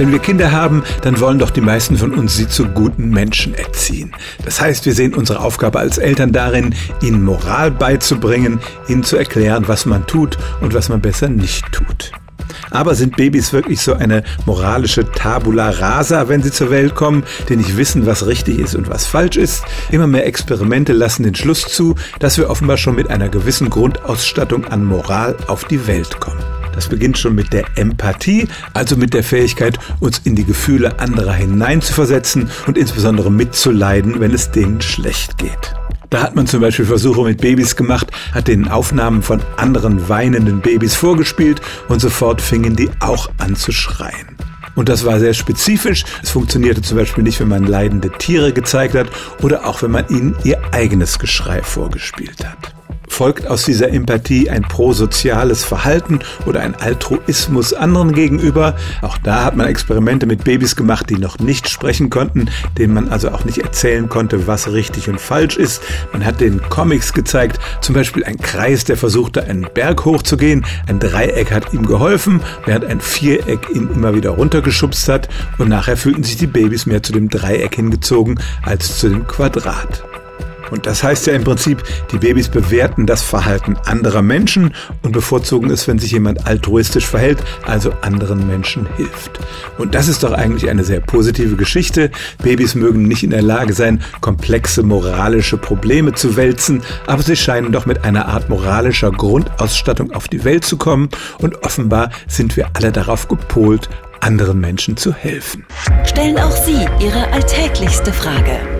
Wenn wir Kinder haben, dann wollen doch die meisten von uns sie zu guten Menschen erziehen. Das heißt, wir sehen unsere Aufgabe als Eltern darin, ihnen Moral beizubringen, ihnen zu erklären, was man tut und was man besser nicht tut. Aber sind Babys wirklich so eine moralische Tabula rasa, wenn sie zur Welt kommen, die nicht wissen, was richtig ist und was falsch ist? Immer mehr Experimente lassen den Schluss zu, dass wir offenbar schon mit einer gewissen Grundausstattung an Moral auf die Welt kommen. Das beginnt schon mit der Empathie, also mit der Fähigkeit, uns in die Gefühle anderer hineinzuversetzen und insbesondere mitzuleiden, wenn es denen schlecht geht. Da hat man zum Beispiel Versuche mit Babys gemacht, hat den Aufnahmen von anderen weinenden Babys vorgespielt und sofort fingen die auch an zu schreien. Und das war sehr spezifisch. Es funktionierte zum Beispiel nicht, wenn man leidende Tiere gezeigt hat oder auch wenn man ihnen ihr eigenes Geschrei vorgespielt hat folgt aus dieser Empathie ein prosoziales Verhalten oder ein Altruismus anderen gegenüber. Auch da hat man Experimente mit Babys gemacht, die noch nicht sprechen konnten, denen man also auch nicht erzählen konnte, was richtig und falsch ist. Man hat den Comics gezeigt, zum Beispiel ein Kreis, der versuchte, einen Berg hochzugehen. Ein Dreieck hat ihm geholfen, während ein Viereck ihn immer wieder runtergeschubst hat. Und nachher fühlten sich die Babys mehr zu dem Dreieck hingezogen als zu dem Quadrat. Und das heißt ja im Prinzip, die Babys bewerten das Verhalten anderer Menschen und bevorzugen es, wenn sich jemand altruistisch verhält, also anderen Menschen hilft. Und das ist doch eigentlich eine sehr positive Geschichte. Babys mögen nicht in der Lage sein, komplexe moralische Probleme zu wälzen, aber sie scheinen doch mit einer Art moralischer Grundausstattung auf die Welt zu kommen und offenbar sind wir alle darauf gepolt, anderen Menschen zu helfen. Stellen auch Sie Ihre alltäglichste Frage